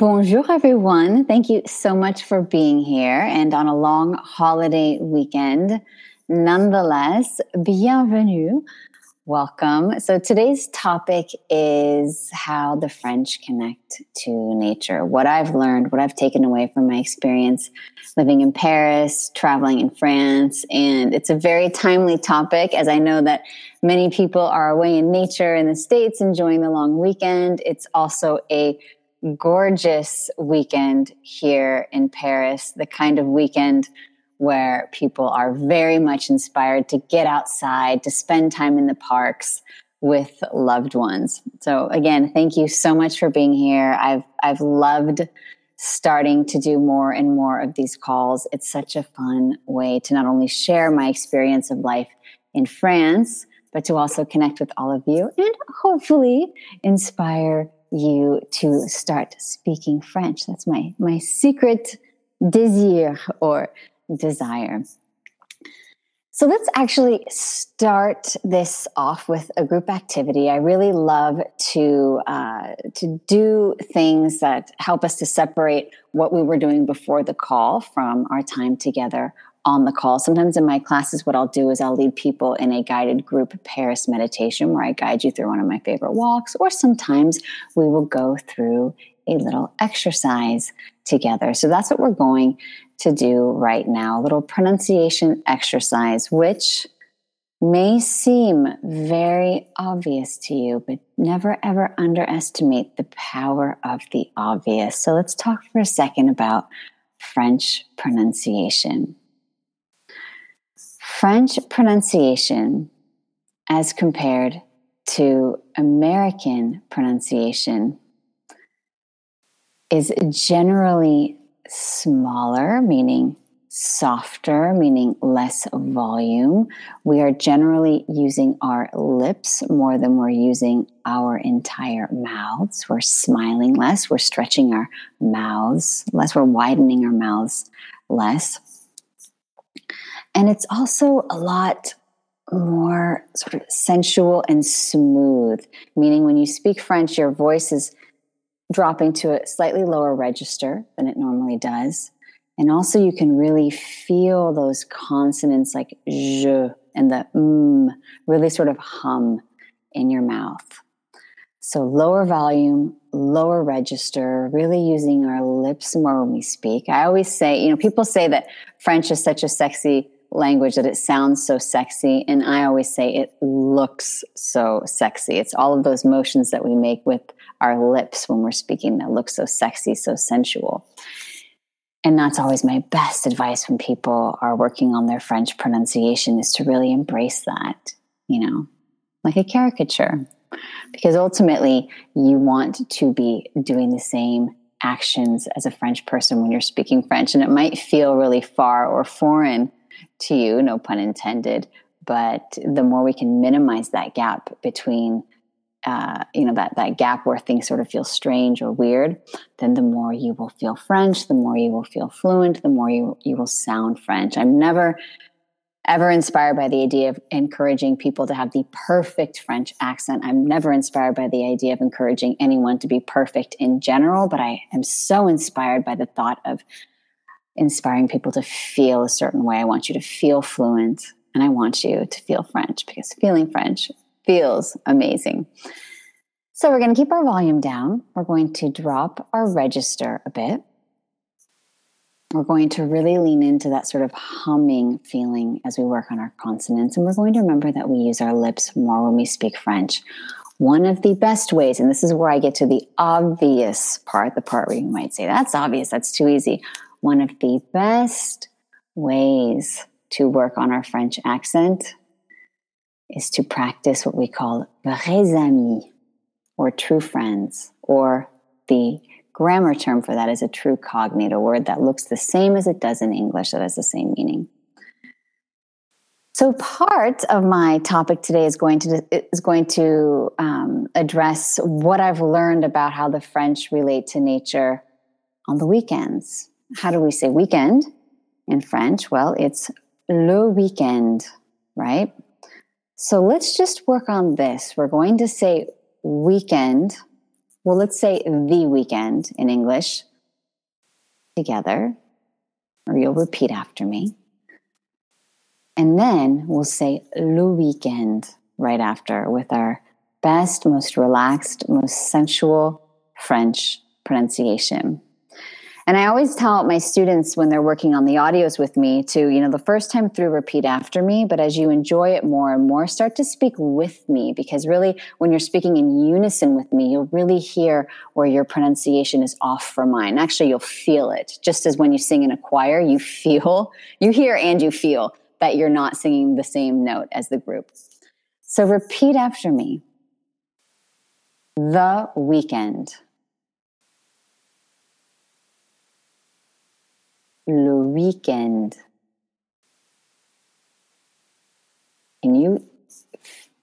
Bonjour, everyone. Thank you so much for being here and on a long holiday weekend. Nonetheless, bienvenue. Welcome. So, today's topic is how the French connect to nature. What I've learned, what I've taken away from my experience living in Paris, traveling in France. And it's a very timely topic as I know that many people are away in nature in the States enjoying the long weekend. It's also a gorgeous weekend here in Paris, the kind of weekend where people are very much inspired to get outside, to spend time in the parks with loved ones. So again, thank you so much for being here. I've I've loved starting to do more and more of these calls. It's such a fun way to not only share my experience of life in France, but to also connect with all of you and hopefully inspire you to start speaking French. That's my my secret désir or desire. So let's actually start this off with a group activity. I really love to uh, to do things that help us to separate what we were doing before the call from our time together on the call. Sometimes in my classes, what I'll do is I'll lead people in a guided group Paris meditation where I guide you through one of my favorite walks, or sometimes we will go through a little exercise together. So that's what we're going to do right now a little pronunciation exercise, which may seem very obvious to you, but never ever underestimate the power of the obvious. So let's talk for a second about French pronunciation. French pronunciation, as compared to American pronunciation, is generally smaller, meaning softer, meaning less volume. We are generally using our lips more than we're using our entire mouths. We're smiling less, we're stretching our mouths less, we're widening our mouths less. And it's also a lot more sort of sensual and smooth, meaning when you speak French, your voice is dropping to a slightly lower register than it normally does. And also, you can really feel those consonants like je and the mm really sort of hum in your mouth. So, lower volume, lower register, really using our lips more when we speak. I always say, you know, people say that French is such a sexy language that it sounds so sexy. And I always say it looks so sexy. It's all of those motions that we make with our lips when we're speaking that look so sexy, so sensual. And that's always my best advice when people are working on their French pronunciation is to really embrace that, you know, like a caricature. Because ultimately, you want to be doing the same actions as a French person when you're speaking French. And it might feel really far or foreign to you, no pun intended. But the more we can minimize that gap between, uh, you know, that, that gap where things sort of feel strange or weird, then the more you will feel French, the more you will feel fluent, the more you, you will sound French. I'm never ever inspired by the idea of encouraging people to have the perfect French accent. I'm never inspired by the idea of encouraging anyone to be perfect in general, but I am so inspired by the thought of inspiring people to feel a certain way. I want you to feel fluent and I want you to feel French because feeling French feels amazing. So we're going to keep our volume down. We're going to drop our register a bit. We're going to really lean into that sort of humming feeling as we work on our consonants. And we're going to remember that we use our lips more when we speak French. One of the best ways, and this is where I get to the obvious part, the part where you might say, that's obvious, that's too easy one of the best ways to work on our French accent is to practice what we call vrais amis or true friends, or the grammar term for that is a true cognate, a word that looks the same as it does in English, that has the same meaning. So, part of my topic today is going to is going to um, address what I've learned about how the French relate to nature on the weekends how do we say weekend in French? Well, it's le weekend, right? So let's just work on this. We're going to say weekend Well, let's say the weekend in English together, or you'll repeat after me. And then we'll say le weekend right after with our best, most relaxed, most sensual French pronunciation. And I always tell my students when they're working on the audios with me to, you know, the first time through, repeat after me. But as you enjoy it more and more, start to speak with me because really, when you're speaking in unison with me, you'll really hear where your pronunciation is off from mine. Actually, you'll feel it. Just as when you sing in a choir, you feel, you hear and you feel that you're not singing the same note as the group. So repeat after me. The weekend. Le weekend. Can you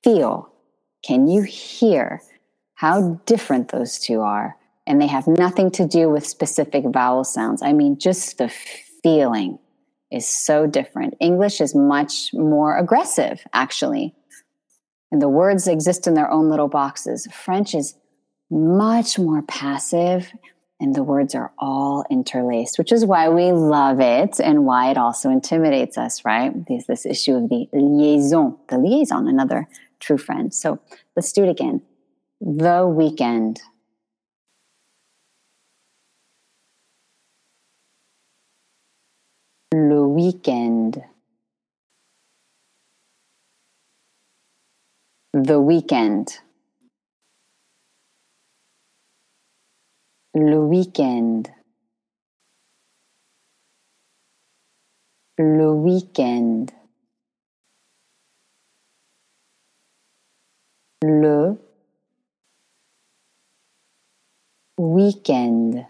feel, can you hear how different those two are? And they have nothing to do with specific vowel sounds. I mean, just the feeling is so different. English is much more aggressive, actually. And the words exist in their own little boxes. French is much more passive and the words are all interlaced, which is why we love it and why it also intimidates us, right? There's this issue of the liaison, the liaison, another true friend. So let's do it again. The weekend. Le weekend. The weekend. Le week-end, le week-end, le weekend.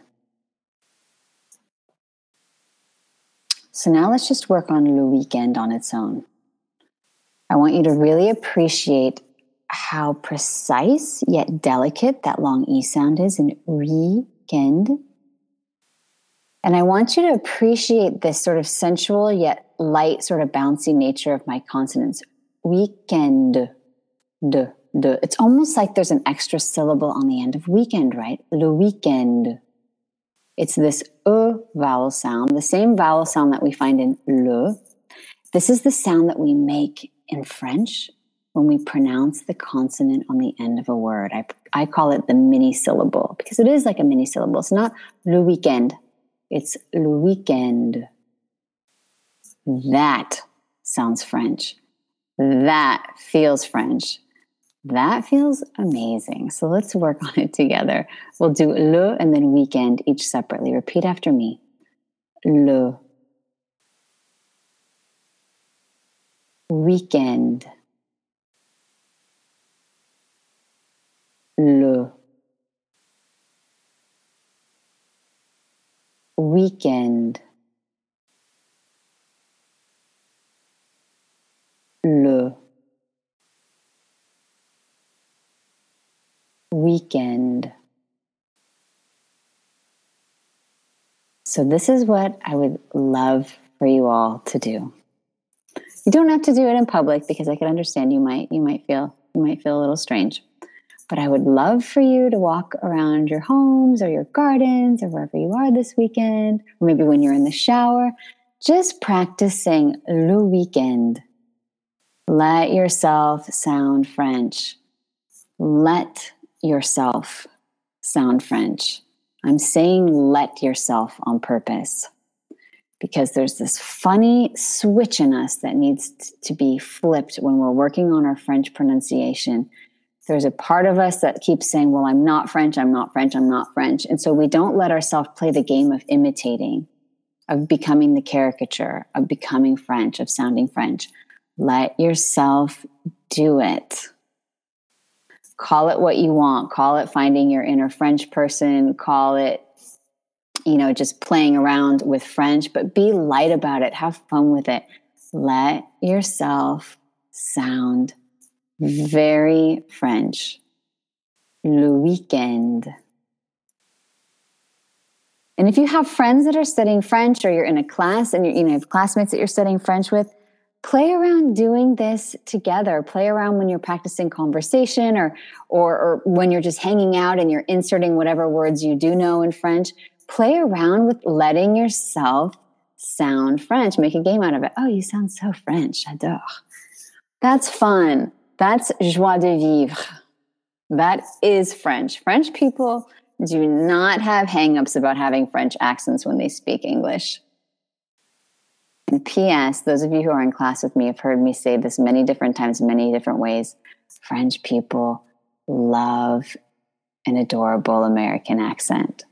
So now let's just work on le weekend on its own. I want you to really appreciate how precise yet delicate that long E sound is in re weekend. And I want you to appreciate this sort of sensual yet light, sort of bouncy nature of my consonants. Weekend. D, d. It's almost like there's an extra syllable on the end of weekend, right? Le weekend. It's this e vowel sound, the same vowel sound that we find in le. This is the sound that we make in French when we pronounce the consonant on the end of a word. I, I call it the mini syllable because it is like a mini syllable. It's not le weekend, it's le weekend. That sounds French. That feels French. That feels amazing. So let's work on it together. We'll do le and then weekend each separately. Repeat after me. Le. Weekend. le weekend le weekend. So, this is what I would love for you all to do. You don't have to do it in public because I can understand you might you might feel you might feel a little strange. But I would love for you to walk around your homes or your gardens or wherever you are this weekend, or maybe when you're in the shower, just practicing le weekend. Let yourself sound French. Let yourself sound French. I'm saying let yourself on purpose because there's this funny switch in us that needs to be flipped when we're working on our French pronunciation there's a part of us that keeps saying, Well, I'm not French, I'm not French, I'm not French. And so we don't let ourselves play the game of imitating, of becoming the caricature, of becoming French, of sounding French. Let yourself do it. Call it what you want. Call it finding your inner French person. Call it, you know, just playing around with French, but be light about it. Have fun with it. Let yourself sound very French. Le weekend. And if you have friends that are studying French or you're in a class and you know, have classmates that you're studying French with, play around doing this together. Play around when you're practicing conversation or, or or when you're just hanging out and you're inserting whatever words you do know in french. Play around with letting yourself sound french. Make a game out of it. Oh you sound so french. J'adore. That's fun that's joie de vivre that is french french people do not have hangups about having french accents when they speak english and P.S., those of you who are in class with me have heard me say this many different times, many different ways. French people love an adorable American accent.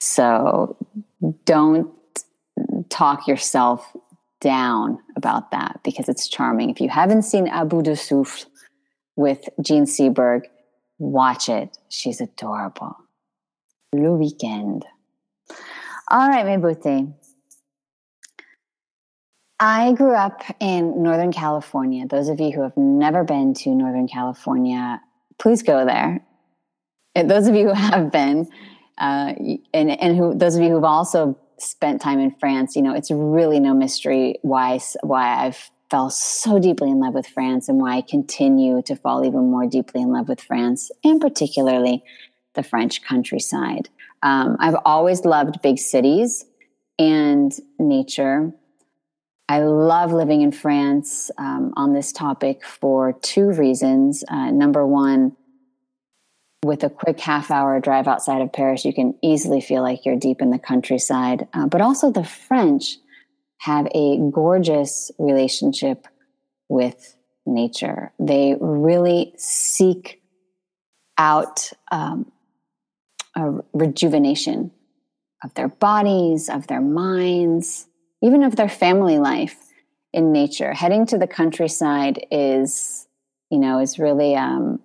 So don't talk yourself down about that because it's charming. If you haven't seen À bout de souffle with Jean Seberg, watch it. She's adorable. Le weekend. All right, mes beautés. I grew up in Northern California. Those of you who have never been to Northern California, please go there. And those of you who have been, uh, and, and who those of you who've also spent time in France, you know, it's really no mystery why why I've fell so deeply in love with France and why I continue to fall even more deeply in love with France, and particularly the French countryside. Um, I've always loved big cities and nature I love living in France um, on this topic for two reasons. Uh, number one, with a quick half hour drive outside of Paris, you can easily feel like you're deep in the countryside. Uh, but also, the French have a gorgeous relationship with nature. They really seek out um, a rejuvenation of their bodies, of their minds even of their family life in nature. Heading to the countryside is, you know, is really um,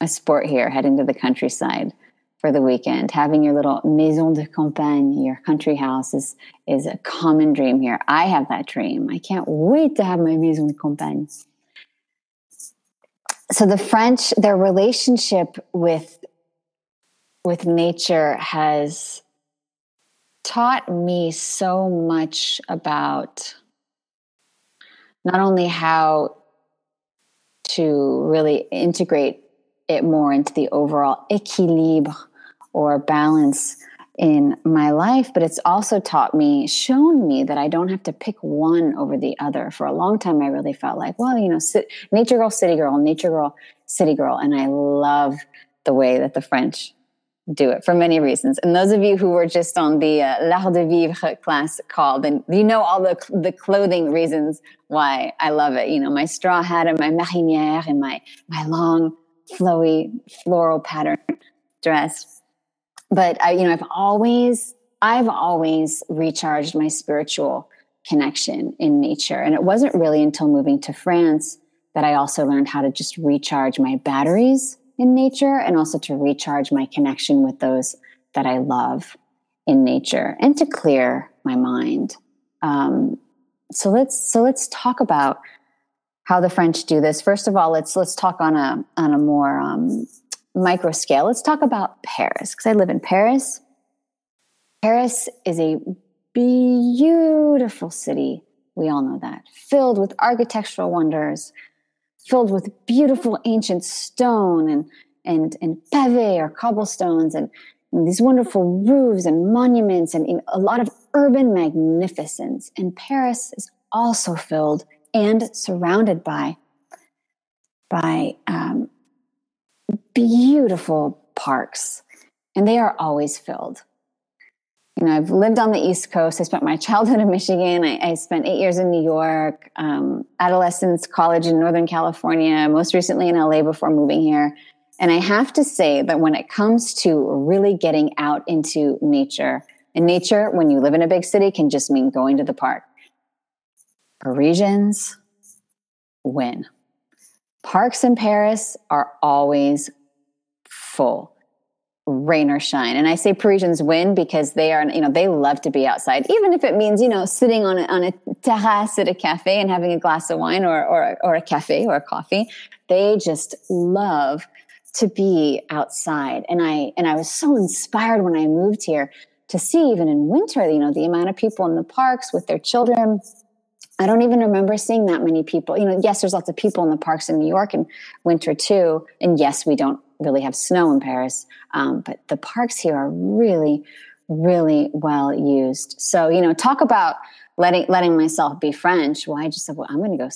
a sport here, heading to the countryside for the weekend. Having your little maison de campagne, your country house is, is a common dream here. I have that dream. I can't wait to have my maison de campagne. So the French, their relationship with with nature has taught me so much about not only how to really integrate it more into the overall équilibre or balance in my life, but it's also taught me, shown me that I don't have to pick one over the other. For a long time, I really felt like, well, you know, nature girl, city girl, nature girl, city girl. And I love the way that the French do it for many reasons. And those of you who were just on the uh, L'Art de Vivre class call, then you know all the, the clothing reasons why I love it. You know, my straw hat and my marinière and my, my long, flowy, floral pattern dress. But I, you know, I've always, I've always recharged my spiritual connection in nature. And it wasn't really until moving to France that I also learned how to just recharge my batteries in nature and also to recharge my connection with those that I love in nature and to clear my mind. Um, so let's so let's talk about how the French do this. First of all, let's let's talk on a on a more um, micro scale. Let's talk about Paris because I live in Paris. Paris is a beautiful city. We all know that, filled with architectural wonders, filled with beautiful ancient stone and and and pave or cobblestones and, and these wonderful roofs and monuments and a lot of urban magnificence. And Paris is also filled and surrounded by by um, beautiful parks, and they are always filled you know, I've lived on the East Coast. I spent my childhood in Michigan. I, I spent eight years in New York, um, adolescence, college in Northern California, most recently in LA before moving here. And I have to say that when it comes to really getting out into nature, and nature, when you live in a big city, can just mean going to the park. Parisians win. Parks in Paris are always full rain or shine. And I say Parisians win because they are, you know, they love to be outside, even if it means, you know, sitting on a, on a terrace at a cafe and having a glass of wine or, or, or a cafe or a coffee. They just love to be outside. And I, and I was so inspired when I moved here to see even in winter, you know, the amount of people in the parks with their children I don't even remember seeing that many people. You know, yes, there's lots of people in the parks in New York in winter too. And yes, we don't really have snow in Paris, um, but the parks here are really, really well used. So, you know, talk about letting letting myself be French. Well, I just said, well, I'm going to go.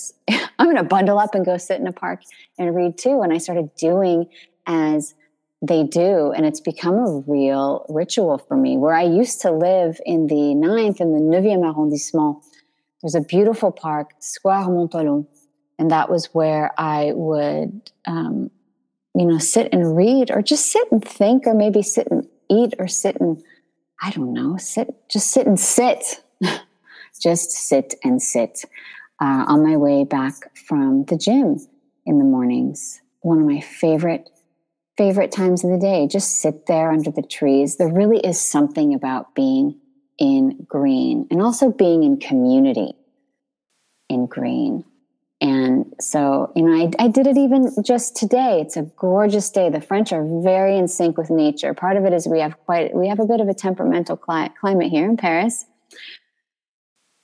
I'm going to bundle up and go sit in a park and read too. And I started doing as they do, and it's become a real ritual for me. Where I used to live in the 9th and the 9e arrondissement, there's a beautiful park, Square Montholon, and that was where I would, um, you know, sit and read, or just sit and think, or maybe sit and eat, or sit and I don't know, sit, just sit and sit. just sit and sit uh, on my way back from the gym in the mornings. One of my favorite favorite times of the day. Just sit there under the trees. There really is something about being in green and also being in community in green. And so, you know, I, I, did it even just today. It's a gorgeous day. The French are very in sync with nature. Part of it is we have quite, we have a bit of a temperamental cli- climate here in Paris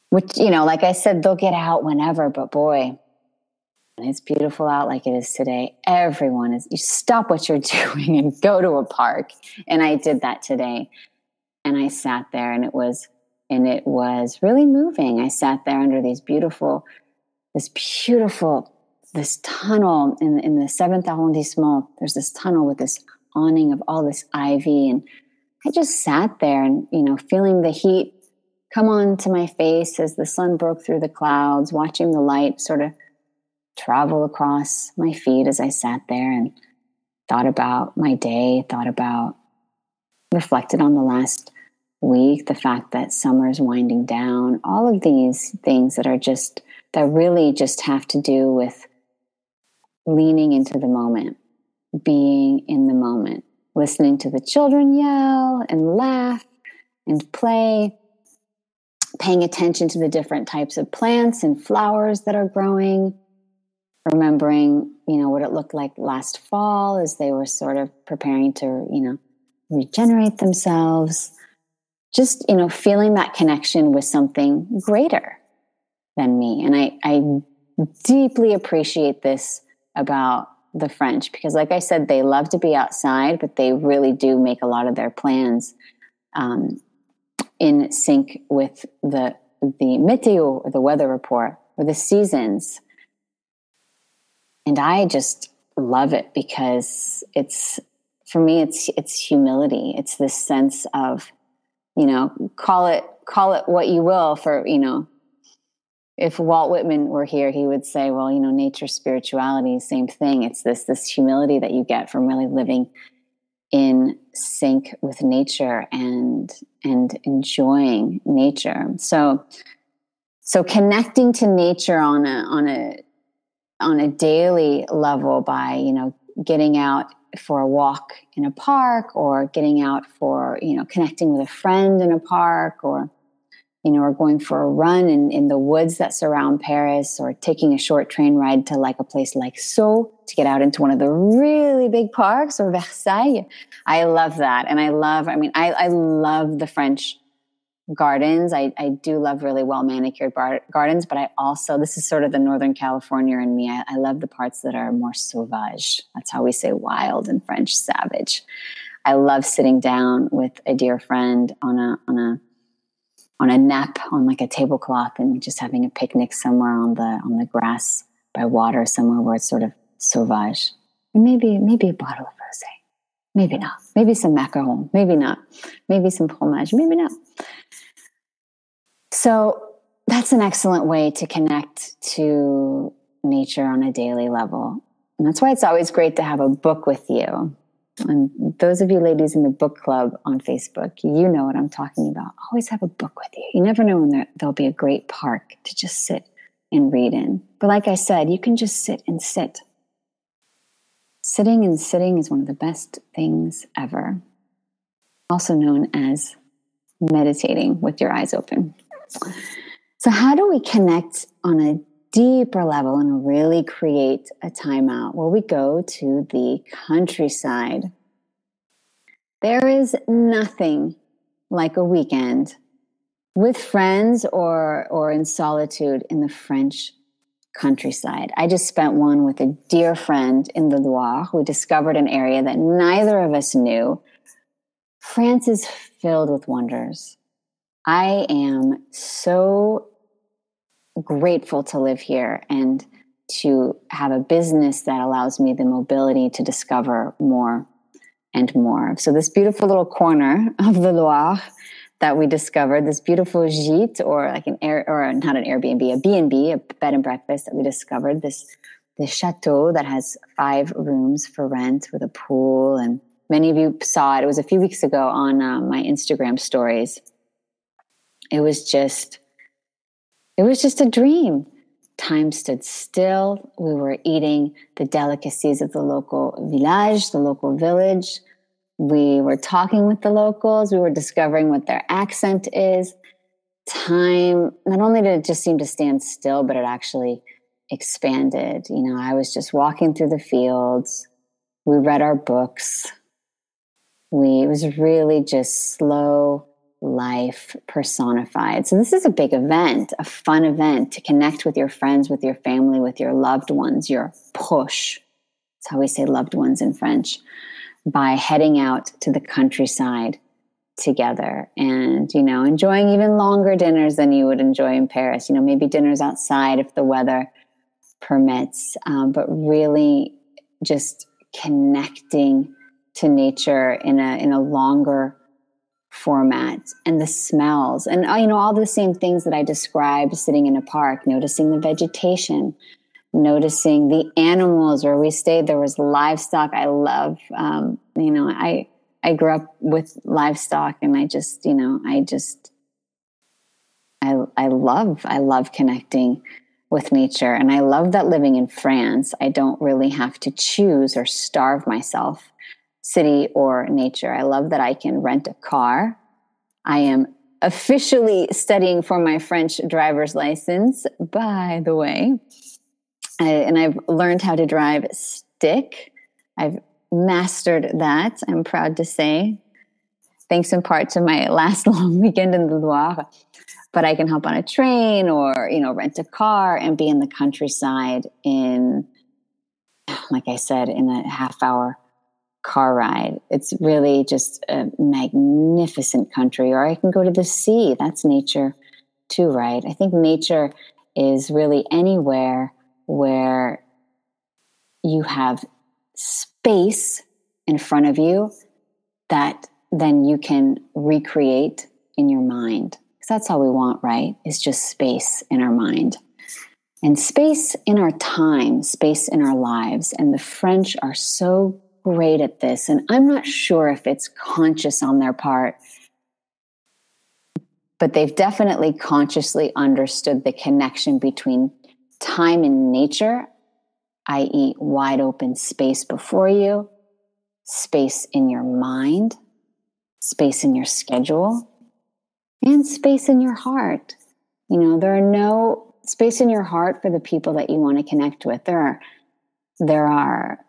which you know like i said they'll get out whenever but boy it's beautiful out like it is today everyone is you stop what you're doing and go to a park and i did that today and i sat there and it was and it was really moving. I sat there under these beautiful this beautiful this tunnel in, in the seventh arrondissement. There's this tunnel with this awning of all this ivy and i just sat there and you know feeling the heat come on to my face as the sun broke through the clouds, watching the light sort of travel across my feet as I sat there and thought about my day, thought about, reflected on the last week, the fact that summer is winding down, all of these things that are just, that really just have to do with leaning into the moment, being in the moment, listening to the children yell and laugh and play paying attention to the different types of plants and flowers that are growing, remembering, you know, what it looked like last fall as they were sort of preparing to, you know, regenerate themselves. Just, you know, feeling that connection with something greater than me. And I, I deeply appreciate this about the French because, like I said, they love to be outside, but they really do make a lot of their plans um, in sync with the the meteo or the weather report or the seasons. And I just love it because it's for me it's it's humility. It's this sense of, you know, call it call it what you will for, you know, if Walt Whitman were here, he would say, well, you know, nature, spirituality, same thing. It's this this humility that you get from really living in sync with nature and and enjoying nature so so connecting to nature on a on a on a daily level by you know getting out for a walk in a park or getting out for you know connecting with a friend in a park or you know, or going for a run in, in the woods that surround Paris, or taking a short train ride to like a place like Sceaux to get out into one of the really big parks or Versailles. I love that. And I love, I mean, I, I love the French gardens. I, I do love really well manicured bar- gardens, but I also, this is sort of the Northern California in me. I, I love the parts that are more sauvage. That's how we say wild in French, savage. I love sitting down with a dear friend on a, on a, on a nap on like a tablecloth and just having a picnic somewhere on the on the grass by water somewhere where it's sort of sauvage. Maybe maybe a bottle of rosé. Maybe not. Maybe some macaron. Maybe not. Maybe some fromage. Maybe not. So that's an excellent way to connect to nature on a daily level. And that's why it's always great to have a book with you and those of you ladies in the book club on Facebook, you know what I'm talking about. Always have a book with you. You never know when there, there'll be a great park to just sit and read in. But like I said, you can just sit and sit. Sitting and sitting is one of the best things ever, also known as meditating with your eyes open. So, how do we connect on a deeper level and really create a timeout? Well, we go to the countryside. There is nothing like a weekend with friends or or in solitude in the French countryside. I just spent one with a dear friend in the Loire who discovered an area that neither of us knew. France is filled with wonders. I am so grateful to live here and to have a business that allows me the mobility to discover more and more. So, this beautiful little corner of the Loire that we discovered, this beautiful gîte or like an air or not an Airbnb, a B&B, a bed and breakfast that we discovered, this this chateau that has five rooms for rent with a pool and many of you saw it. It was a few weeks ago on uh, my Instagram stories. It was just it was just a dream time stood still. We were eating the delicacies of the local village, the local village. We were talking with the locals. We were discovering what their accent is. Time, not only did it just seem to stand still, but it actually expanded. You know, I was just walking through the fields. We read our books. We, it was really just slow life personified. So, this is a big event, a fun event to connect with your friends, with your family, with your loved ones, your push. That's how we say loved ones in French, by heading out to the countryside together and, you know, enjoying even longer dinners than you would enjoy in Paris. You know, maybe dinners outside if the weather permits, um, but really just connecting to nature in a in a longer format and the smells and uh, you know all the same things that i described sitting in a park noticing the vegetation noticing the animals where we stayed. There was livestock. I love um, you know i i grew up with livestock and i just you know i just i i love i love connecting with nature and i love that living in france i don't really have to choose or starve myself city or nature. I love that I can rent a car. I am officially studying for my French driver's license, by the way. I, and I've learned how to drive stick. I've mastered that, I'm proud to say, thanks in part to my last long weekend in the Loire. But I can hop on a train or, you know, rent a car and be in the countryside in, like I said, in a half hour car ride. It's really just a magnificent country. Or I can go to the sea. That's nature too, right? I think nature is really anywhere where you have space in front of you that then you can recreate in your mind. Because that's all we want, right? Is just space in our mind. And space in our time, space in our lives. And the French are so great at this. And I'm not sure if it's conscious on their part, but they've definitely consciously understood the connection between time and nature, i.e., wide open space before you, space in your mind, space in your schedule, and space in your heart. You know, there are no space in your heart for the people that you want to connect with. There are there are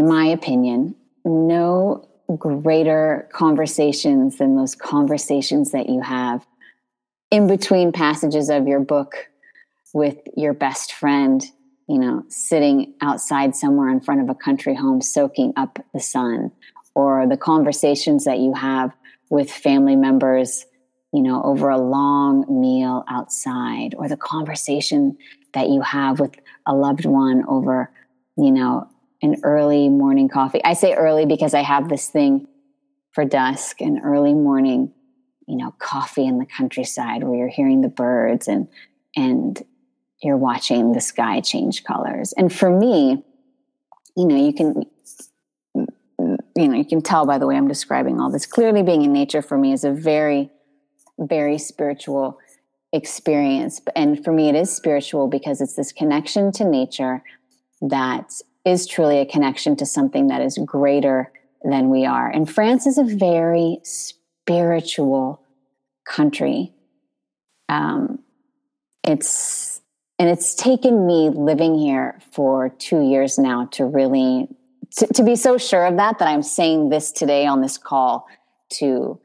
in my opinion, no greater conversations than those conversations that you have in between passages of your book with your best friend, you know, sitting outside somewhere in front of a country home soaking up the sun, or the conversations that you have with family members, you know, over a long meal outside, or the conversation that you have with a loved one over, you know, an early morning coffee. I say early because I have this thing for dusk and early morning, you know, coffee in the countryside where you're hearing the birds and and you're watching the sky change colors. And for me, you know, you can you know, you can tell by the way I'm describing all this. Clearly being in nature for me is a very very spiritual experience. And for me it is spiritual because it's this connection to nature that is truly a connection to something that is greater than we are. And France is a very spiritual country. Um, it's and it's taken me living here for two years now to really to, to be so sure of that that I'm saying this today on this call to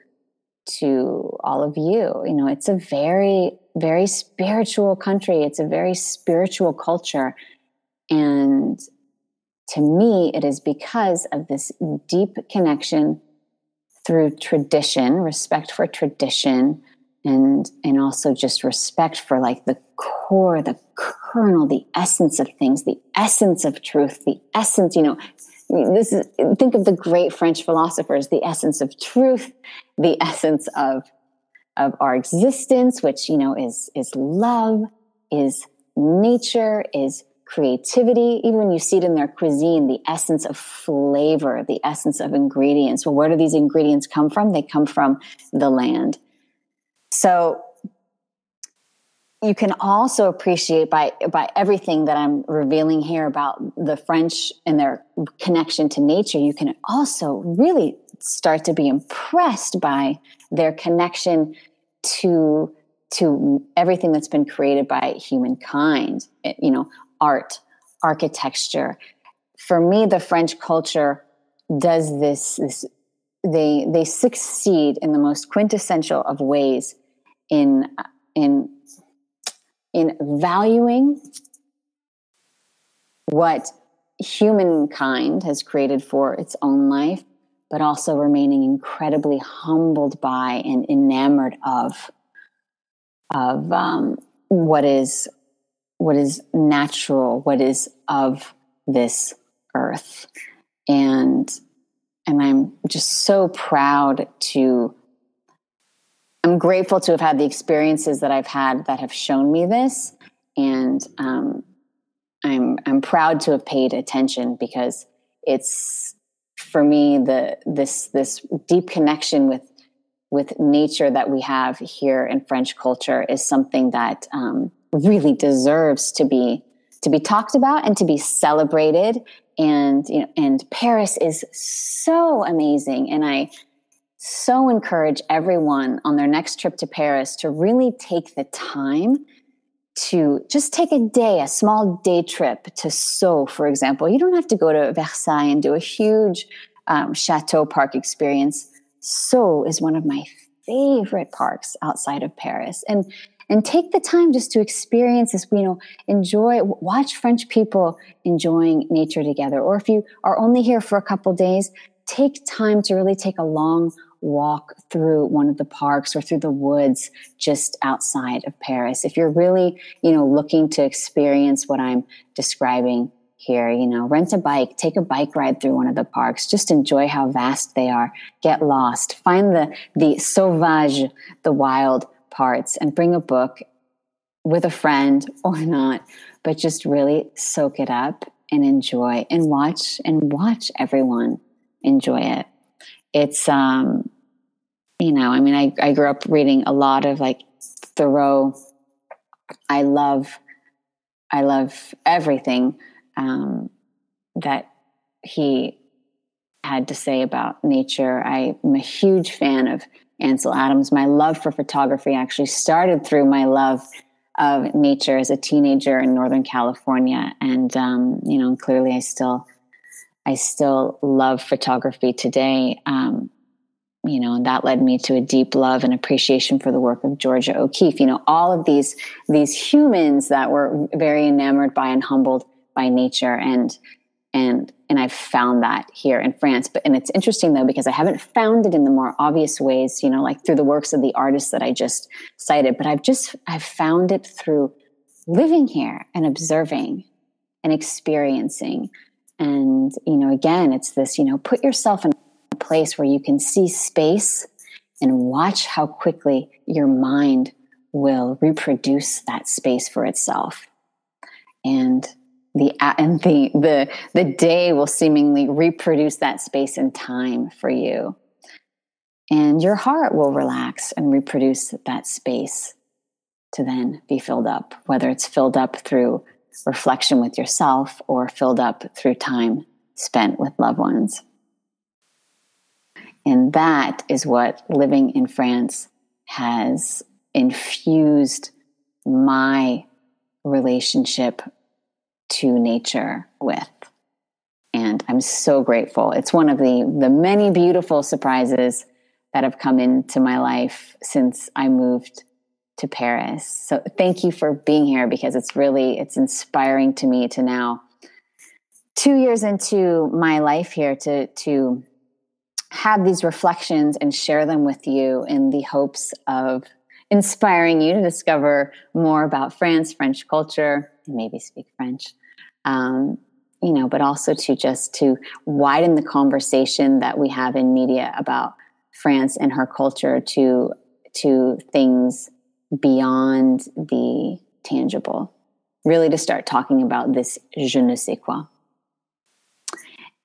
to all of you. You know, it's a very, very spiritual country, it's a very spiritual culture. And to me, it is because of this deep connection through tradition, respect for tradition, and and also just respect for like the core, the kernel, the essence of things, the essence of truth, the essence, you know, this is think of the great French philosophers, the essence of truth, the essence of of our existence, which you know is is love, is nature, is creativity. Even when you see it in their cuisine, the essence of flavor, the essence of ingredients. Well, where do these ingredients come from? They come from the land. So you can also appreciate by by everything that I'm revealing here about the French and their connection to nature. You can also really start to be impressed by their connection to to everything that's been created by humankind. You know, art, architecture. For me, the French culture does this, this they they succeed in the most quintessential of ways in in in valuing what humankind has created for its own life, but also remaining incredibly humbled by and enamored of of um, what is what is natural, what is of this earth. And and I'm just so proud to I'm grateful to have had the experiences that I've had that have shown me this. And um, I'm I'm proud to have paid attention because it's for me the this this deep connection with with nature that we have here in French culture is something that um, really deserves to be to be talked about and to be celebrated. And you know and paris is so amazing. And i so encourage everyone on their next trip to paris to really take the time to just take a day a small day trip to sceaux for example. You don't have to go to versailles and do a huge um, chateau park experience. Sceaux is one of my favorite parks outside of paris. And and take the time just to experience this you know enjoy watch french people enjoying nature together. Or if you are only here for a couple days take time to really take a long walk through one of the parks or through the woods just outside of paris. If you're really you know looking to experience what i'm describing here you know rent a bike take a bike ride through one of the parks just enjoy how vast they are get lost find the the sauvage the wild parts and bring a book with a friend or not, but just really soak it up and enjoy and watch and watch everyone enjoy it. It's, um, you know, I mean, I, I grew up reading a lot of like Thoreau. I love, I love everything um, that he had to say about nature. I'm a huge fan of Ansel Adams. My love for photography actually started through my love of nature as a teenager in Northern California, and um, you know, clearly, I still, I still love photography today. Um, you know, and that led me to a deep love and appreciation for the work of Georgia O'Keeffe. You know, all of these these humans that were very enamored by and humbled by nature, and and and I've found that here in France. But and it's interesting though because I haven't found it in the more obvious ways, you know, like through the works of the artists that I just cited. But I've just I've found it through living here and observing and experiencing. And you know, again, it's this, you know, put yourself in a place where you can see space and watch how quickly your mind will reproduce that space for itself. And the and the the the day will seemingly reproduce that space and time for you. And your heart will relax and reproduce that space to then be filled up whether it's filled up through reflection with yourself or filled up through time spent with loved ones. And that is what living in France has infused my relationship to nature with. And I'm so grateful. It's one of the, the many beautiful surprises that have come into my life since I moved to Paris. So thank you for being here because it's really it's inspiring to me to now 2 years into my life here to to have these reflections and share them with you in the hopes of inspiring you to discover more about France, French culture, maybe speak French. Um, you know, but also to just to widen the conversation that we have in media about France and her culture to to things beyond the tangible. Really to start talking about this je ne sais quoi.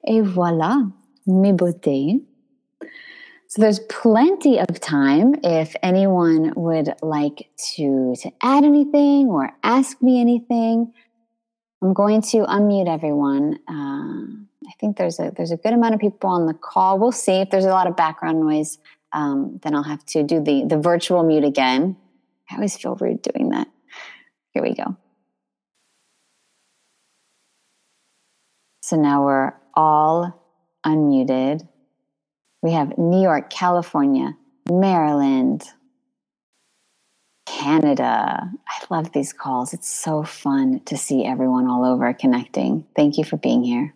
Et voilà, mes beautés. So there's plenty of time if anyone would like to, to add anything or ask me anything. I'm going to unmute everyone. Uh, I think there's a there's a good amount of people on the call. We'll see if there's a lot of background noise. Um, then I'll have to do the the virtual mute again. I always feel rude doing that. Here we go. So now we're all unmuted. We have New York, California, Maryland, Canada. I love these calls. It's so fun to see everyone all over connecting. Thank you for being here.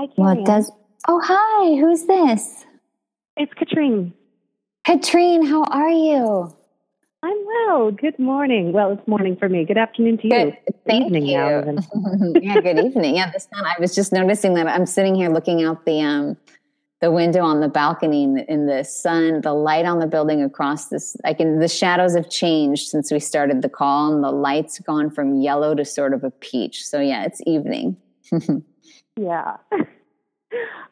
Hi, What does? Oh, hi. Who's this? It's Katrine. Katrine, how are you? I'm well. Good morning. Well, it's morning for me. Good afternoon to you. Good. Thank evening you. now. yeah, good evening. Yeah, this time I was just noticing that I'm sitting here looking out the um the window on the balcony in the, in the sun, the light on the building across this. I can the shadows have changed since we started the call, and the light's gone from yellow to sort of a peach. So yeah, it's evening. yeah.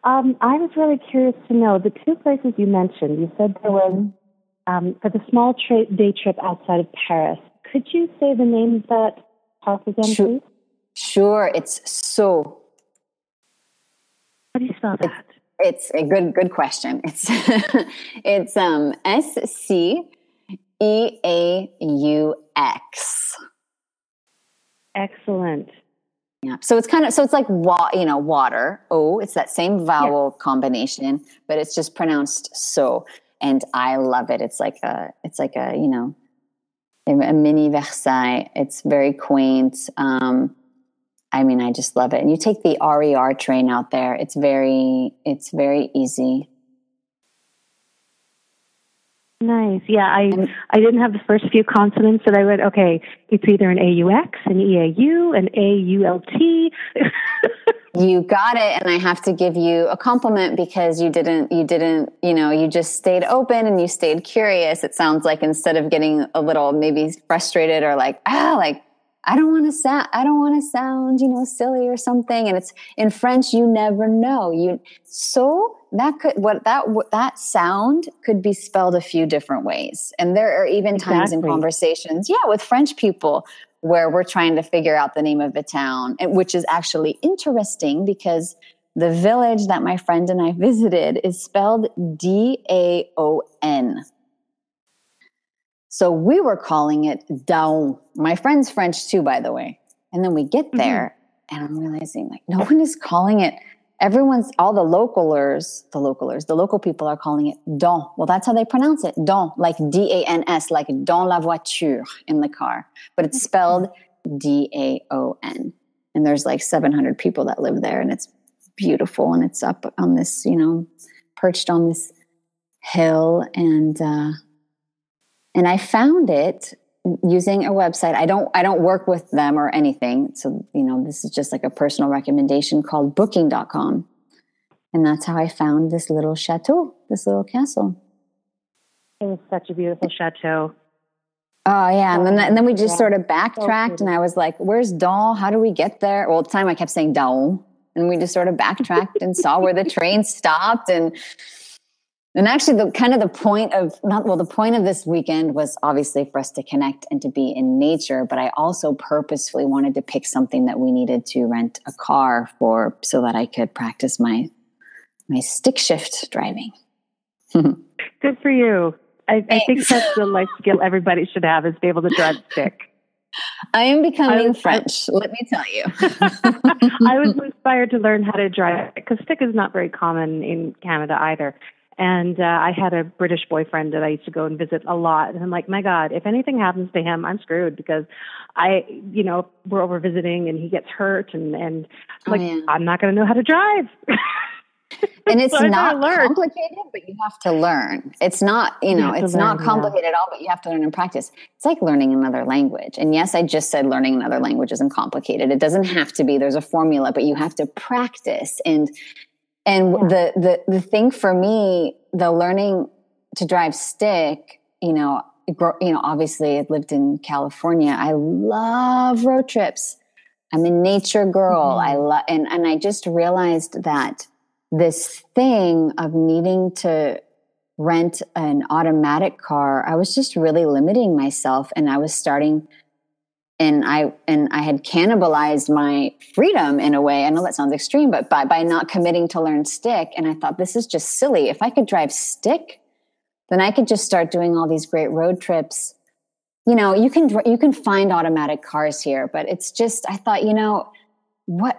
Um, I was really curious to know the two places you mentioned. You said there was um, for the small tra- day trip outside of Paris. Could you say the name of that park again, sure. please? Sure, it's Sceaux. How do you spell that? It's, it's a good good question. It's it's um S C E A U X. Excellent. Yeah. So it's kind of so it's like wa- you know water. Oh, it's that same vowel yeah. combination, but it's just pronounced so. And I love it. It's like a it's like a you know a, mini Versailles. It's very quaint. Um, I mean, I just love it. And you take the RER train out there. It's very it's very easy. Nice. Yeah, I I didn't have the first few consonants that I read. Okay, it's either an AUX, an EAU, an AULT. you got it, and I have to give you a compliment because you didn't you didn't you know you just stayed open and you stayed curious. It sounds like instead of getting a little maybe frustrated or like ah like I don't want to sound I don't want to sound, you know, silly or something. And it's in French, you never know. You so that could what that that sound could be spelled a few different ways. And there are even times exactly. in conversations, yeah, with French people where we're trying to figure out the name of the town, which is actually interesting because the village that my friend and I visited is spelled D A O N. So we were calling it Daon. My friend's French too, by the way. And then we get mm-hmm. there mm-hmm. and I'm realizing like no one is calling it everyone's all the localers, the localers, the local people are calling it don. Well, that's how they pronounce it. Don, like D A N S, like dans la voiture in the car. But it's spelled D A O N. And there's like 700 people that live there and it's beautiful and it's up on this, you know, perched on this hill and uh and I found it using a website. I don't I don't work with them or anything. So, you know, this is just like a personal recommendation called booking.com. And that's how I found this little chateau, this little castle. It was such a beautiful chateau. Oh yeah, and then and then we just yeah. sort of backtracked, so and I was like, "Where's Dawn? How do we get there?" Well, at the time I kept saying Dawn, and we just sort of backtracked and saw where the train stopped, and and actually, the kind of the point of not well, the point of this weekend was obviously for us to connect and to be in nature. But I also purposefully wanted to pick something that we needed to rent a car for, so that I could practice my my stick shift driving. Good for you. I, I think that's the life skill everybody should have is be able to drive stick. I am becoming I French. I, let me tell you. I was inspired to learn how to drive because stick is not very common in Canada either. And uh, I had a British boyfriend that I used to go and visit a lot. And I'm like, my God, if anything happens to him, I'm screwed because I, you know, we're over visiting and he gets hurt and, and oh, like, oh, I'm not going to know how to drive. and it's so not complicated, but you have to learn. It's not, you know, you it's learn, not complicated yeah. at all, but you have to learn and practice. It's like learning another language. And yes, I just said learning another language isn't complicated. It doesn't have to be. There's a formula, but you have to practice. And and yeah. the the the thing for me, the learning to drive stick, you know, you know, obviously I lived in California. I love road trips. I'm a nature girl. Mm-hmm. I love and and I just realized that this thing of needing to rent an automatic car, I was just really limiting myself and I was starting and I and I had cannibalized my freedom in a way. I know that sounds extreme, but by by not committing to learn stick, and I thought this is just silly. If I could drive stick, then I could just start doing all these great road trips. You know, you can you can find automatic cars here, but it's just I thought, you know, what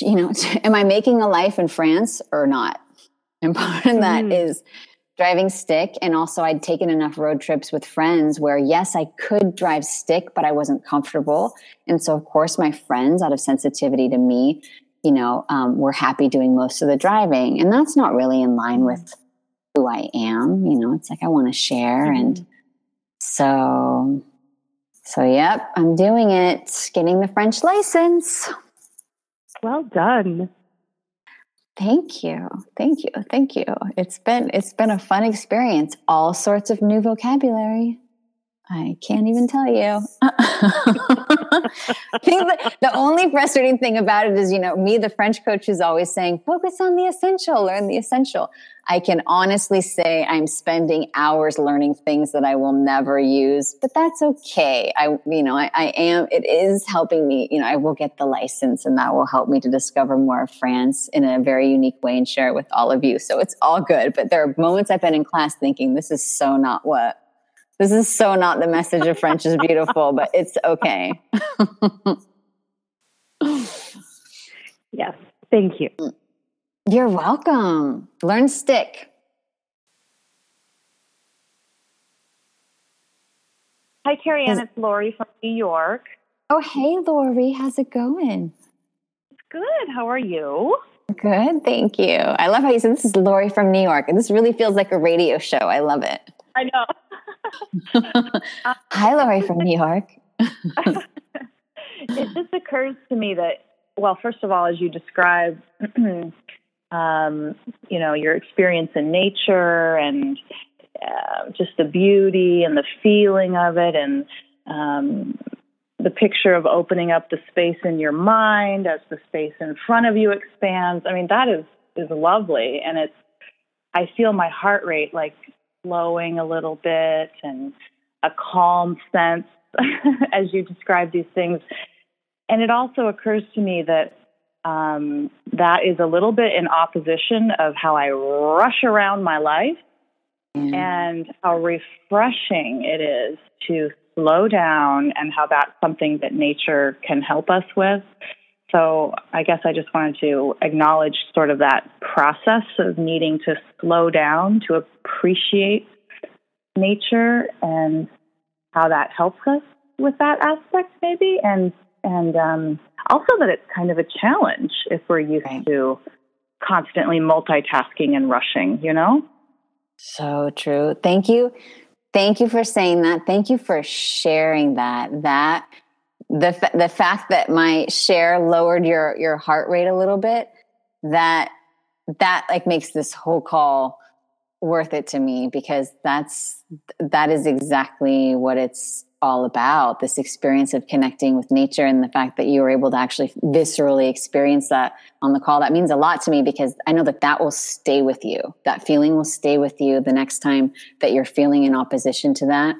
you know, am I making a life in France or not? And part of that mm. is driving stick and also i'd taken enough road trips with friends where yes i could drive stick but i wasn't comfortable. And so of course my friends out of sensitivity to me you know um, were happy doing most of the driving. And that's not really in line with who i am you know it's like i want to share mm-hmm. and so so yep i'm doing it getting the french license. Well done Thank you. Thank you. Thank you. It's been it's been a fun experience. All sorts of new vocabulary. I can't even tell you. I think the only frustrating thing about it is, you know, me, the French coach, is always saying, focus on the essential, learn the essential. I can honestly say I'm spending hours learning things that I will never use, but that's okay. I, you know, I, I am, it is helping me, you know, I will get the license and that will help me to discover more of France in a very unique way and share it with all of you. So it's all good. But there are moments I've been in class thinking, this is so not what this is so not the message of French is beautiful, but it's okay. yes. Thank you. You're welcome. Learn stick. Hi, Carrie Ann. It's Lori from New York. Oh, hey, Lori. How's it going? It's good. How are you? Good. Thank you. I love how you said this is Lori from New York. And this really feels like a radio show. I love it. I know. Hi, Lori from New York. it just occurs to me that, well, first of all, as you describe, um, you know, your experience in nature and uh, just the beauty and the feeling of it, and um, the picture of opening up the space in your mind as the space in front of you expands. I mean, that is is lovely, and it's. I feel my heart rate like slowing a little bit and a calm sense as you describe these things. And it also occurs to me that um, that is a little bit in opposition of how I rush around my life mm. and how refreshing it is to slow down and how that's something that nature can help us with. So I guess I just wanted to acknowledge sort of that process of needing to slow down to appreciate nature and how that helps us with that aspect maybe and and um, also that it's kind of a challenge if we're used right. to constantly multitasking and rushing you know? So true. Thank you. Thank you for saying that. Thank you for sharing that. That the the fact that my share lowered your your heart rate a little bit that that like makes this whole call worth it to me because that's that is exactly what it's all about. This experience of connecting with nature and the fact that you were able to actually viscerally experience that on the call that means a lot to me because i know that that will stay with you. That feeling will stay with you the next time that you're feeling in opposition to that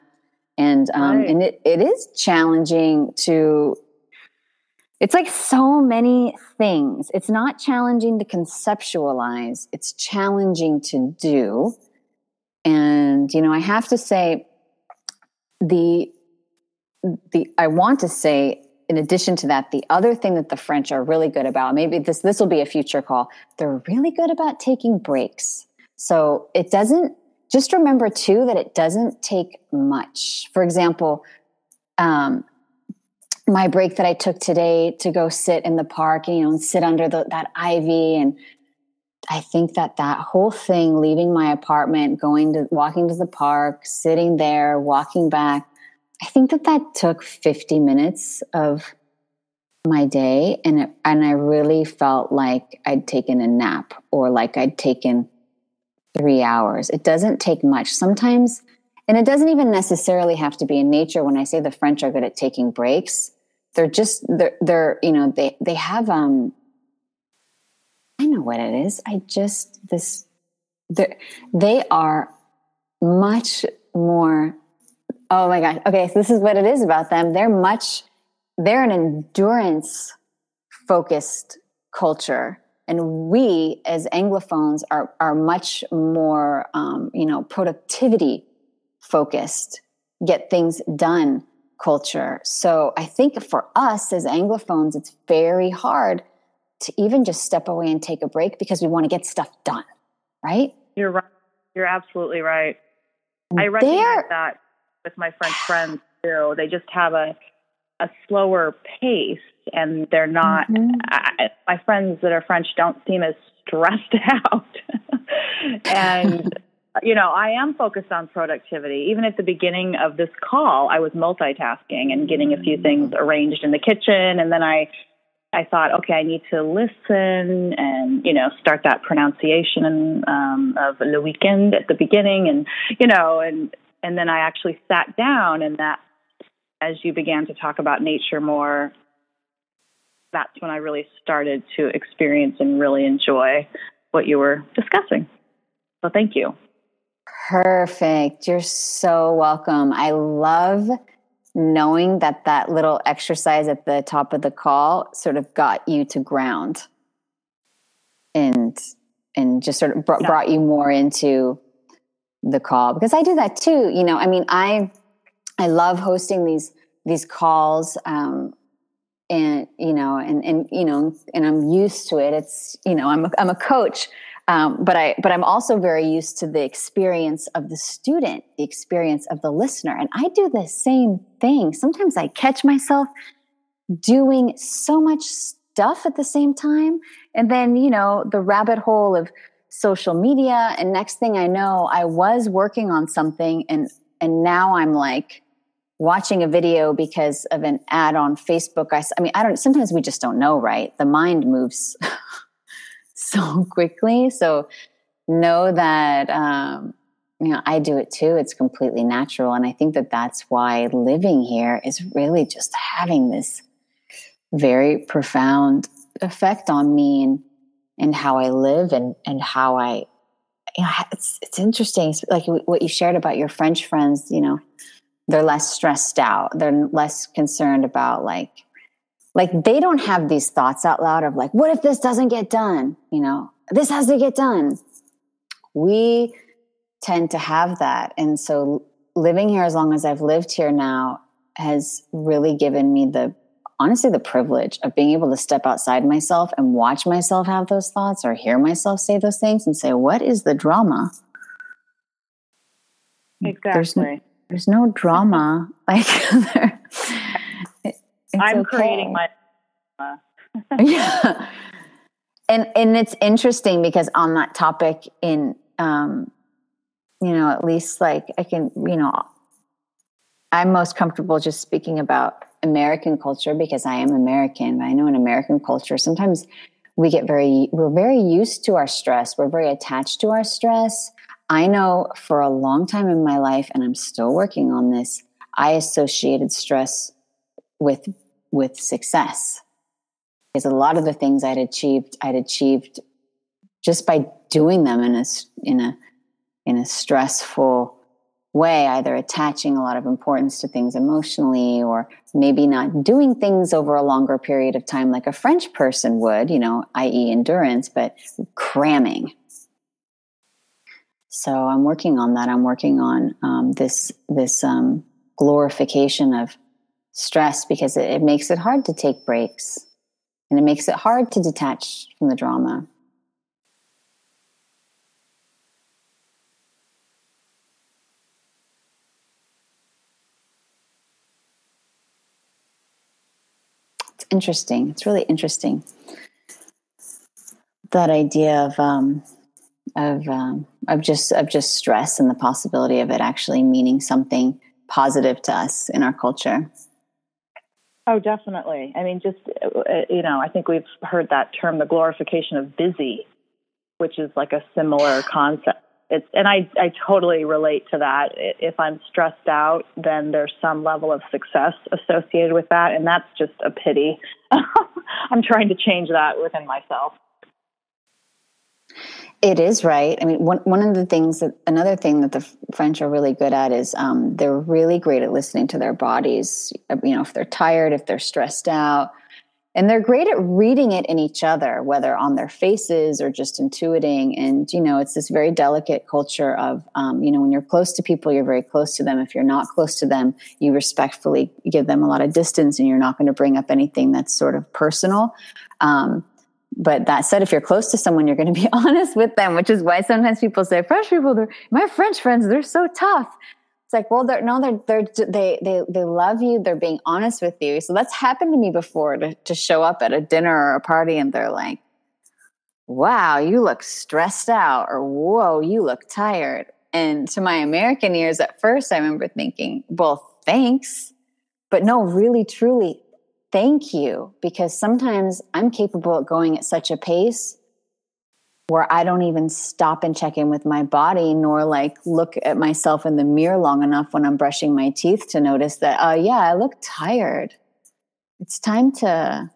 and um, right. and it, it is challenging to it's like so many things it's not challenging to conceptualize it's challenging to do And, you know, I have to say, the, the, I want to say, in addition to that, the other thing that the French are really good about, maybe this, this will be a future call, they're really good about taking breaks. So it doesn't, just remember too that it doesn't take much. For example, um, my break that I took today to go sit in the park, you know, and sit under the, that ivy. And I think that that whole thing, leaving my apartment, going to walking to the park, sitting there, walking back, I think that that took 50 minutes of my day. And, it, and I really felt like I'd taken a nap or like I'd taken three hours. It doesn't take much. Sometimes, and it doesn't even necessarily have to be in nature. When I say the French are good at taking breaks, they're just they're, they're you know they they have um i know what it is i just this they are much more oh my gosh okay so this is what it is about them they're much they're an endurance focused culture and we as anglophones are are much more um, you know productivity focused get things done culture. So I think for us as Anglophones, it's very hard to even just step away and take a break because we want to get stuff done, right? You're right. You're absolutely right. And I recognize that with my French friends too. They just have a a slower pace, and they're not. Mm-hmm. I, my friends that are French don't seem as stressed out, and you know, I am focused on productivity. Even at the beginning of this call, I was multitasking and getting a few things arranged in the kitchen. And then I, I thought, okay, I need to listen and, you know, start that pronunciation um, of le weekend at the beginning. And, you know, and, and then I actually sat down and that, as you began to talk about nature more, that's when I really started to experience and really enjoy what you were discussing. So thank you. Perfect. You're so welcome. I love knowing that that little exercise at the top of the call sort of got you to ground and and just sort of br- yeah. brought you more into the call because I do that too. You know, I mean, I I love hosting these these calls um, and you know and and you know and I'm used to it. It's you know I'm a, I'm a coach um, but I, but I'm also very used to the experience of the student, the experience of the listener, and I do the same thing. Sometimes I catch myself doing so much stuff at the same time, and then you know the rabbit hole of social media, and next thing I know, I was working on something, and and now I'm like watching a video because of an ad on Facebook. I, I mean, I don't. Sometimes we just don't know, right? The mind moves. so quickly. So know that, um, you know, I do it too. It's completely natural. And I think that that's why living here is really just having this very profound effect on me and, and how I live and, and how I, you know, it's, it's interesting. like what you shared about your French friends, you know, they're less stressed out. They're less concerned about like, like they don't have these thoughts out loud of like what if this doesn't get done? You know this has to get done. We tend to have that. And so living here as long as i've lived here now has really given me the honestly the privilege of being able to step outside myself and watch myself have those thoughts or hear myself say those things and say what is the drama? Exactly there's no, drama like I'm okay. creating my. Drama. yeah, and and it's interesting because on that topic, in um, you know, at least like I can, you know, I'm most comfortable just speaking about American culture because I am American. I know in American culture, sometimes we get very, we're very used to our stress. We're very attached to our stress. I know for a long time in my life, and I'm still working on this, I associated stress with with success because a lot of the things I'd achieved, I'd achieved just by doing them in a in a in a stressful way, either attaching a lot of importance to things emotionally, or maybe not doing things over a longer period of time like a French person would, you know, i.e., endurance, but cramming. So I'm working on that. I'm working on um, this this um, glorification of stress because it, it makes it hard to take breaks, and it makes it hard to detach from the drama. It's interesting. It's really interesting that idea of um, of um, of just of just stress and the possibility of it actually meaning something positive to us in our culture. Oh, definitely. I mean, just uh, you know, I think we've heard that term, the glorification of busy, which is like a similar concept. It's and I I totally relate to that. If I'm stressed out, then there's some level of success associated with that, and that's just a pity. I'm trying to change that within myself. It is right. I mean, one one of the things that another thing that the French are really good at is um, they're really great at listening to their bodies. You know, if they're tired, if they're stressed out, and they're great at reading it in each other, whether on their faces or just intuiting. And you know, it's this very delicate culture of um, you know, when you're close to people, you're very close to them. If you're not close to them, you respectfully give them a lot of distance, and you're not going to bring up anything that's sort of personal. Um, but that said, if you're close to someone, you're going to be honest with them, which is why sometimes people say French people, they're, my French friends, they're so tough. It's like, well, they're no, they're, they're, they, they, they love you. They're being honest with you. So that's happened to me before to, to show up at a dinner or a party and they're like, wow, you look stressed out or whoa, you look tired. And to my American ears at first, I remember thinking, well, thanks. But no, really, truly, thank you because sometimes I'm capable of going at such a pace where I don't even stop and check in with my body, nor like look at myself in the mirror long enough when I'm brushing my teeth to notice that, uh, yeah, I look tired. It's time to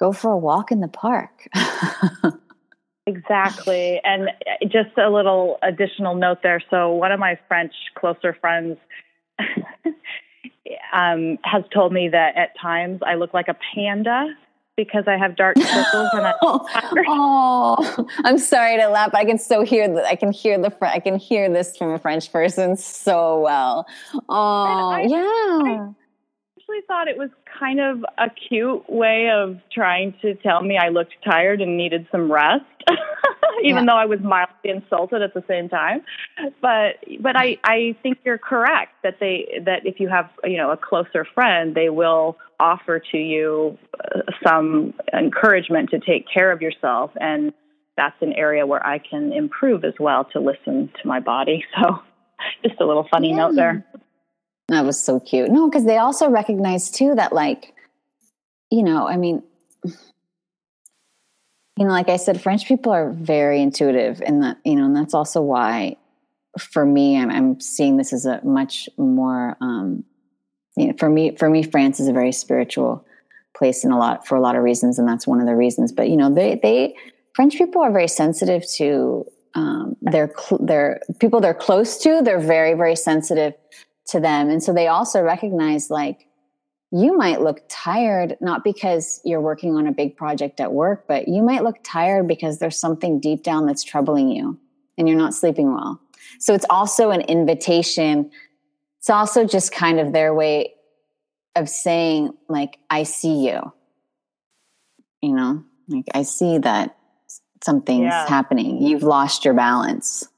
go for a walk in the park. exactly. And just a little additional note there. So, one of my French closer friends um, has told me that at times I look like a panda because I have dark circles and I. oh, I'm sorry to laugh, but I can so hear that. I can hear the. I can hear this from a French person so well. Oh, I, yeah. I actually thought it was kind of a cute way of trying to tell me I looked tired and needed some rest. even yeah. though I was mildly insulted at the same time. But but I I think you're correct that they that if you have you know a closer friend, they will offer to you uh, some encouragement to take care of yourself and that's an area where I can improve as well to listen to my body. So just a little funny yeah. note there. That was so cute. No, because they also recognize too that like, you know, I mean, you know, like I said, French people are very intuitive, and that you know, and that's also why, for me, I'm, I'm seeing this as a much more, um, you know, for me, for me, France is a very spiritual place in a lot for a lot of reasons, and that's one of the reasons. But you know, they they French people are very sensitive to um, their cl- their people they're close to. They're very very sensitive to them, and so they also recognize like you might look tired, not because you're working on a big project at work, but you might look tired because there's something deep down that's troubling you and you're not sleeping well. So it's also an invitation. It's also just kind of their way of saying, like, I see you. You know, like, I see that something's yeah. happening. You've lost your balance.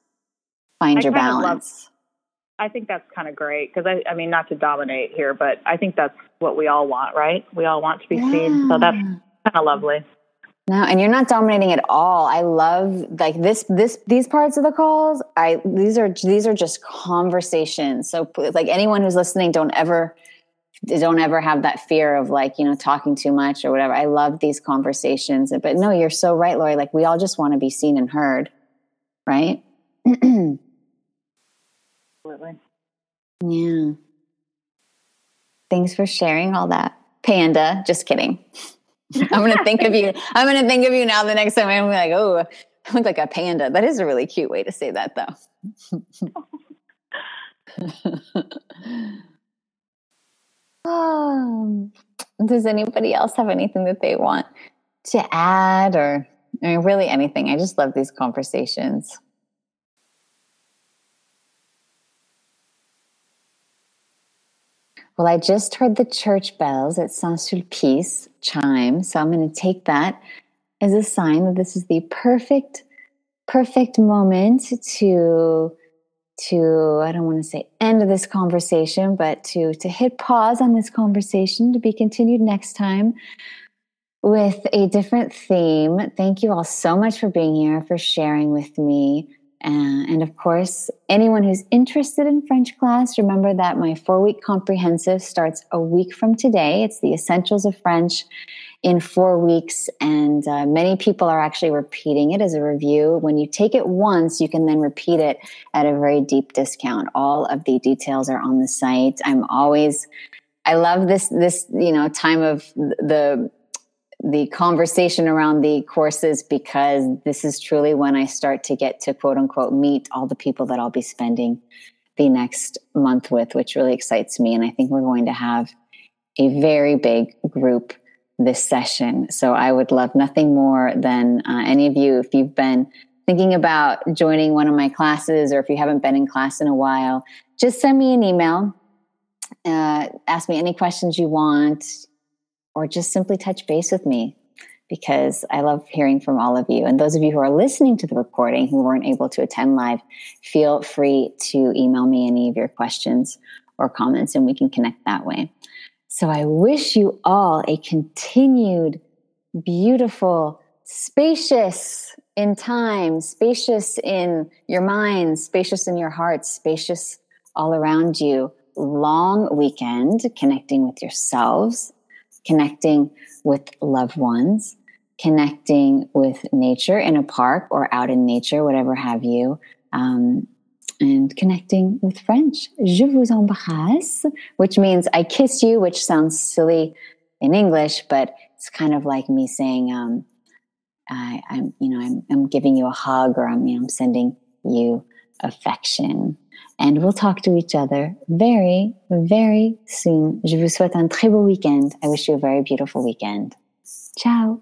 Find I your balance. I think that's kind of great because I, I mean, not to dominate here, but I think that's what we all want, right? We all want to be yeah. seen. So that's kind of lovely. No, and you're not dominating at all. I love like this, this, these parts of the calls. I, these are, these are just conversations. So like anyone who's listening, don't ever, don't ever have that fear of like, you know, talking too much or whatever. I love these conversations, but no, you're so right, Lori. Like we all just want to be seen and heard. Right. Absolutely. Yeah. Thanks for sharing all that. Panda, just kidding. I'm to think of you. I'm to think of you now the next time I'm like, oh, I look like a panda. That is a really cute way to say that, though. um, does anybody else have anything that they want to add or I mean, really anything? I just love these conversations. Well, I just heard the church bells at Saint Sulpice chime, so I'm going to take that as a sign that this is the perfect, perfect moment to to I don't want to say end of this conversation, but to to hit pause on this conversation to be continued next time with a different theme. Thank you all so much for being here, for sharing with me. Uh, and of course, anyone who's interested in French class, remember that my four week comprehensive starts a week from today. It's the Essentials of French in four weeks. And uh, many people are actually repeating it as a review. When you take it once, you can then repeat it at a very deep discount. All of the details are on the site. I'm always, I love this, this, you know, time of the, the conversation around the courses because this is truly when I start to get to quote unquote meet all the people that I'll be spending the next month with, which really excites me. And I think we're going to have a very big group this session. So I would love nothing more than uh, any of you, if you've been thinking about joining one of my classes or if you haven't been in class in a while, just send me an email. Uh, ask me any questions you want, or just simply touch base with me because I love hearing from all of you. And those of you who are listening to the recording who weren't able to attend live, feel free to email me any of your questions or comments and we can connect that way. So I wish you all a continued, beautiful, spacious in time, spacious in your minds, spacious in your hearts, spacious all around you, long weekend connecting with yourselves, connecting with loved ones, connecting with nature in a park or out in nature, whatever have you. Um, and connecting with French. Je vous embrasse, which means I kiss you, which sounds silly in English, but it's kind of like me saying, um, I, am you know, I'm, I'm, giving you a hug or I'm, you know, I'm sending you affection. And we'll talk to each other very, very soon. Je vous souhaite un très beau weekend. I wish you a very beautiful weekend. Ciao.